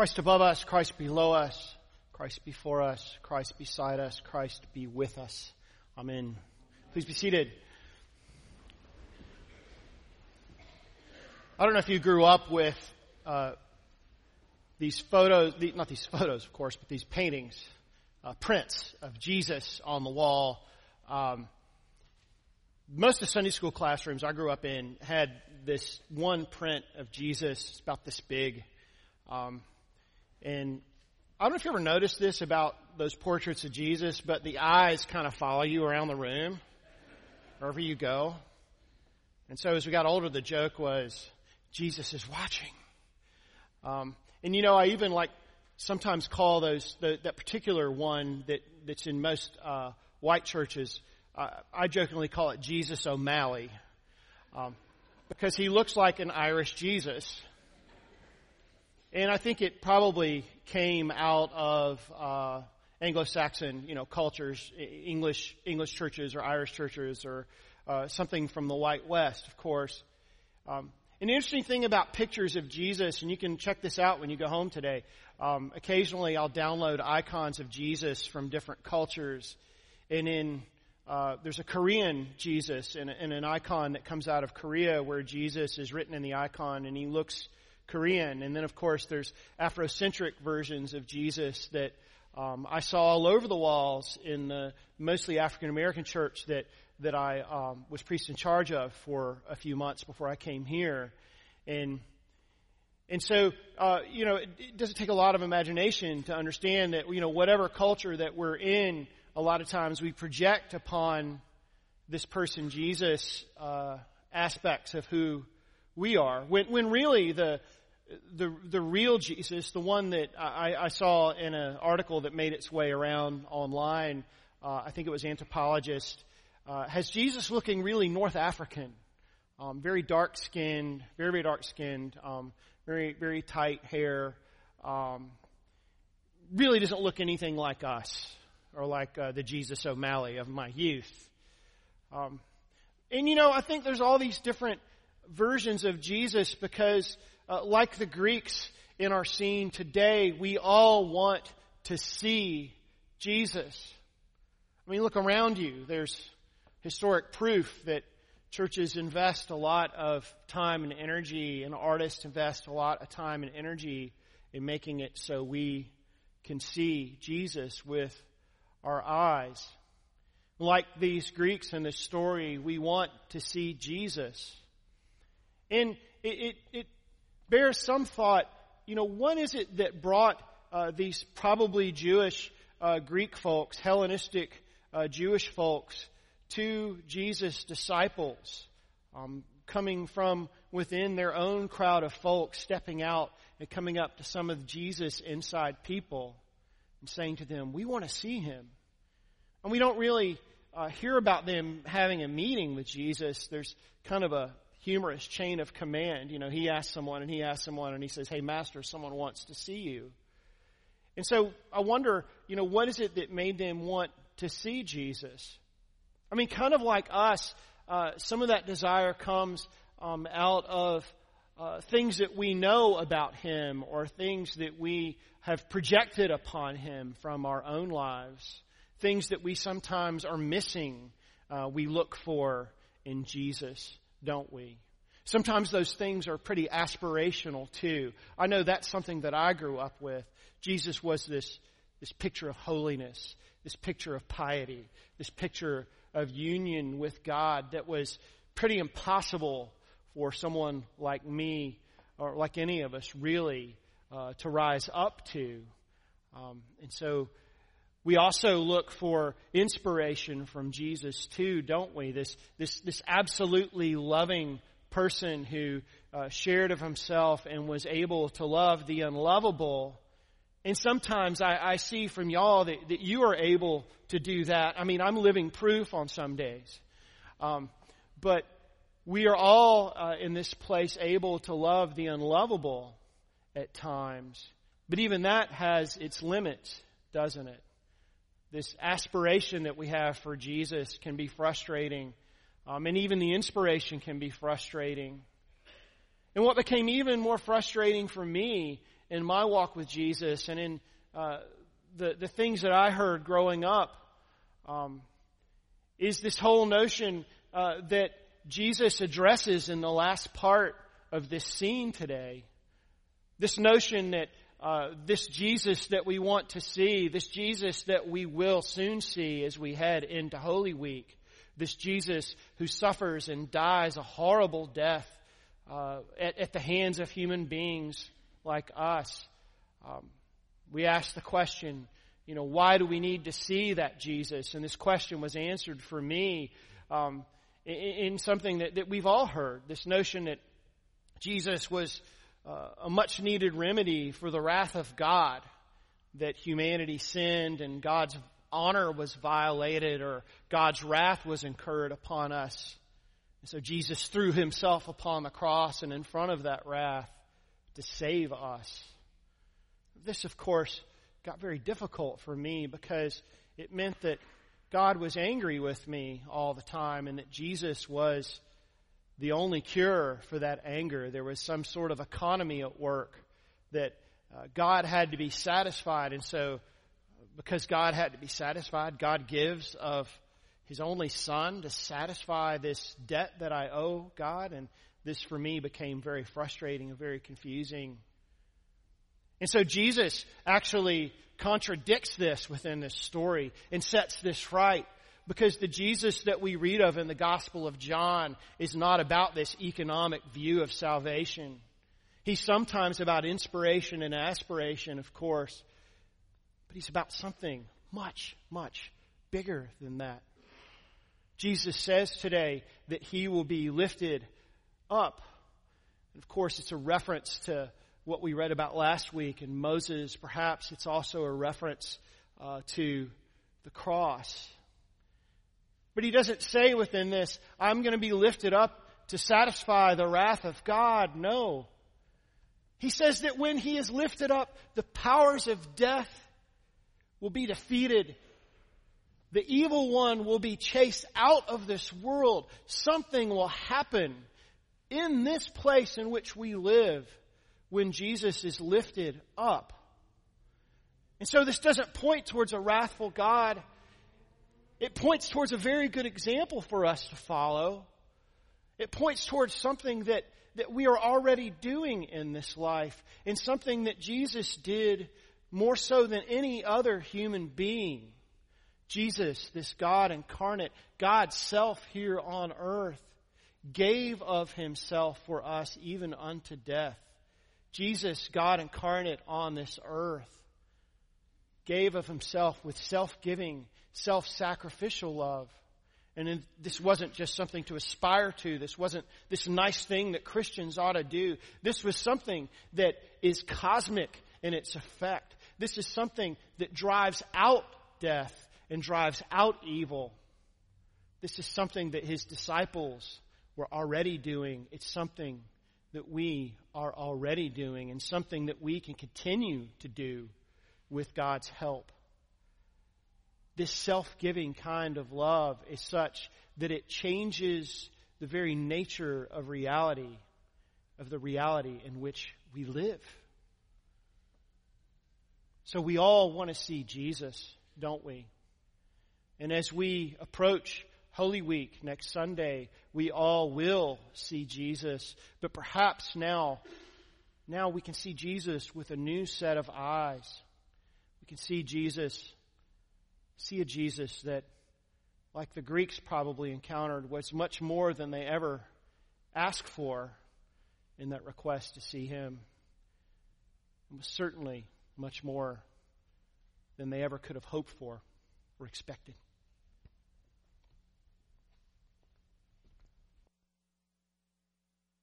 Christ above us, Christ below us, Christ before us, Christ beside us, Christ be with us. Amen. Please be seated. I don't know if you grew up with uh, these photos, not these photos, of course, but these paintings, uh, prints of Jesus on the wall. Um, most of the Sunday school classrooms I grew up in had this one print of Jesus, it's about this big. Um, and I don't know if you ever noticed this about those portraits of Jesus, but the eyes kind of follow you around the room, wherever you go. And so as we got older, the joke was, Jesus is watching. Um, and you know, I even like sometimes call those the, that particular one that that's in most uh, white churches. Uh, I jokingly call it Jesus O'Malley, um, because he looks like an Irish Jesus. And I think it probably came out of uh, Anglo-Saxon, you know, cultures, English English churches or Irish churches or uh, something from the White West, of course. Um, an interesting thing about pictures of Jesus, and you can check this out when you go home today. Um, occasionally, I'll download icons of Jesus from different cultures, and in uh, there's a Korean Jesus and, and an icon that comes out of Korea where Jesus is written in the icon, and he looks Korean. And then, of course, there's Afrocentric versions of Jesus that um, I saw all over the walls in the mostly African American church that that I um, was priest in charge of for a few months before I came here, and and so uh, you know it, it doesn't take a lot of imagination to understand that you know whatever culture that we're in, a lot of times we project upon this person Jesus uh, aspects of who we are, when when really the the the real Jesus, the one that I, I saw in an article that made its way around online, uh, I think it was Anthropologist, uh, has Jesus looking really North African, um, very dark skinned, very very dark skinned, um, very very tight hair, um, really doesn't look anything like us or like uh, the Jesus O'Malley of my youth. Um, and you know, I think there's all these different versions of Jesus because uh, like the Greeks in our scene today, we all want to see Jesus. I mean, look around you. There's historic proof that churches invest a lot of time and energy, and artists invest a lot of time and energy in making it so we can see Jesus with our eyes. Like these Greeks in this story, we want to see Jesus. And it, it, it bears some thought, you know, what is it that brought uh, these probably Jewish uh, Greek folks, Hellenistic uh, Jewish folks, to Jesus' disciples, um, coming from within their own crowd of folks, stepping out and coming up to some of Jesus' inside people and saying to them, We want to see him. And we don't really uh, hear about them having a meeting with Jesus. There's kind of a humorous chain of command. You know, he asks someone and he asks someone and he says, Hey, master, someone wants to see you. And so I wonder, you know, what is it that made them want to see Jesus? I mean, kind of like us, uh, some of that desire comes um, out of uh, things that we know about him or things that we have projected upon him from our own lives, things that we sometimes are missing, uh, we look for in Jesus don't we? Sometimes those things are pretty aspirational too. I know that's something that I grew up with. Jesus was this, this picture of holiness, this picture of piety, this picture of union with God that was pretty impossible for someone like me or like any of us really uh, to rise up to. Um, and so we also look for inspiration from Jesus too, don't we? This, this, this absolutely loving person who uh, shared of himself and was able to love the unlovable. And sometimes I, I see from y'all that, that, you are able to do that. I mean, I'm living proof on some days. Um, but we are all uh, in this place able to love the unlovable at times. But even that has its limits, doesn't it? This aspiration that we have for Jesus can be frustrating. Um, and even the inspiration can be frustrating. And what became even more frustrating for me in my walk with Jesus and in uh, the, the things that I heard growing up um, is this whole notion uh, that Jesus addresses in the last part of this scene today. This notion that uh, this Jesus that we want to see, this Jesus that we will soon see as we head into Holy Week, this Jesus who suffers and dies a horrible death uh, at, at, the hands of human beings like us. Um, we ask the question, you know, why do we need to see that Jesus? And this question was answered for me um, in, in, something that, that we've all heard this notion that Jesus was uh, a much needed remedy for the wrath of God, that humanity sinned and God's honor was violated or God's wrath was incurred upon us. And so Jesus threw himself upon the cross and in front of that wrath to save us. This, of course, got very difficult for me because it meant that God was angry with me all the time and that Jesus was the only cure for that anger. There was some sort of economy at work that uh, God had to be satisfied. And so, because God had to be satisfied, God gives of His only Son to satisfy this debt that I owe God. And this for me became very frustrating and very confusing. And so Jesus actually contradicts this within this story and sets this right because the Jesus that we read of in the Gospel of John is not about this economic view of salvation. He's sometimes about inspiration and aspiration, of course, but he's about something much, much bigger than that. Jesus says today that he will be lifted up. And of course, it's a reference to what we read about last week in Moses. Perhaps it's also a reference uh, to the cross. But he doesn't say within this, I'm going to be lifted up to satisfy the wrath of God. No. He says that when he is lifted up, the powers of death will be defeated. The evil one will be chased out of this world. Something will happen in this place in which we live when Jesus is lifted up. And so this doesn't point towards a wrathful God. It points towards a very good example for us to follow. It points towards something that, that we are already doing in this life and something that Jesus did more so than any other human being. Jesus, this God incarnate, God's self here on earth, gave of himself for us even unto death. Jesus, God incarnate on this earth, gave of himself with self-giving, self-sacrificial love. And this wasn't just something to aspire to. This wasn't this nice thing that Christians ought to do. This was something that is cosmic in its effect. This is something that drives out death and drives out evil. This is something that his disciples were already doing. It's something that we are already doing and something that we can continue to do with God's help. This self-giving kind of love is such that it changes the very nature of reality, of the reality in which we live. So we all want to see Jesus, don't we? And as we approach Holy Week next Sunday, we all will see Jesus. But perhaps now, now we can see Jesus with a new set of eyes. Can see Jesus, see a Jesus that, like the Greeks probably encountered, was much more than they ever asked for in that request to see him. It was certainly much more than they ever could have hoped for or expected.